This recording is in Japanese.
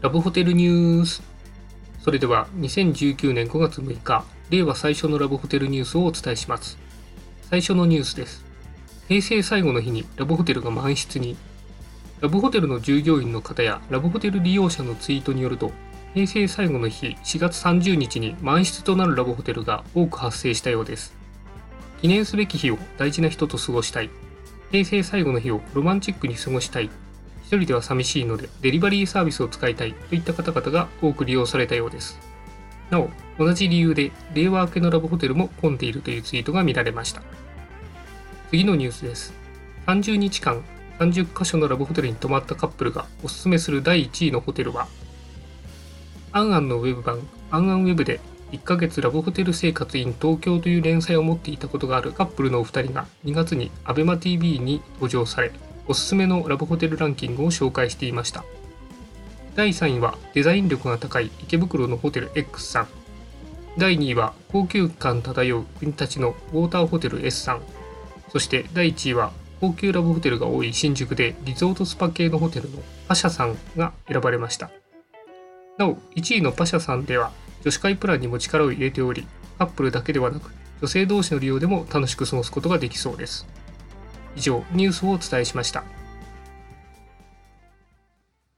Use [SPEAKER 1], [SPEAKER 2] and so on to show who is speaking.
[SPEAKER 1] ラブホテルニュース。それでは2019年5月6日。令和最初のラブホテルニュースをお伝えします。最初のニュースです。平成最後の日にラブホテルが満室に。ラブホテルの従業員の方やラブホテル利用者のツイートによると平成最後の日4月30日に満室となるラブホテルが多く発生したようです。記念すべき日を大事な人と過ごしたい。平成最後の日をロマンチックに過ごしたい。一人では寂しいのでデリバリーサービスを使いたいといった方々が多く利用されたようです。なお、同じ理由で令和明けのラブホテルも混んでいるというツイートが見られました。次のニュースです。30日間30カ所のラブホテルに泊まったカップルがおすすめする第1位のホテルは、アンアンのウェブ版アンアンウェブで1ヶ月ラブホテル生活 in 東京という連載を持っていたことがあるカップルのお二人が2月に ABEMATV に登場され、おすすめのラブホテルランキングを紹介していました。第3位はデザイン力が高い池袋のホテル X さん。第2位は高級感漂う国立のウォーターホテル S さん。そして第1位は高級ラブホテルが多い新宿でリゾートスパ系のホテルのパシャさんが選ばれました。なお1位のパシャさんでは女子会プランにも力を入れておりカップルだけではなく女性同士の利用でも楽しく過ごすことができそうです。以上ニュースをお伝えしました。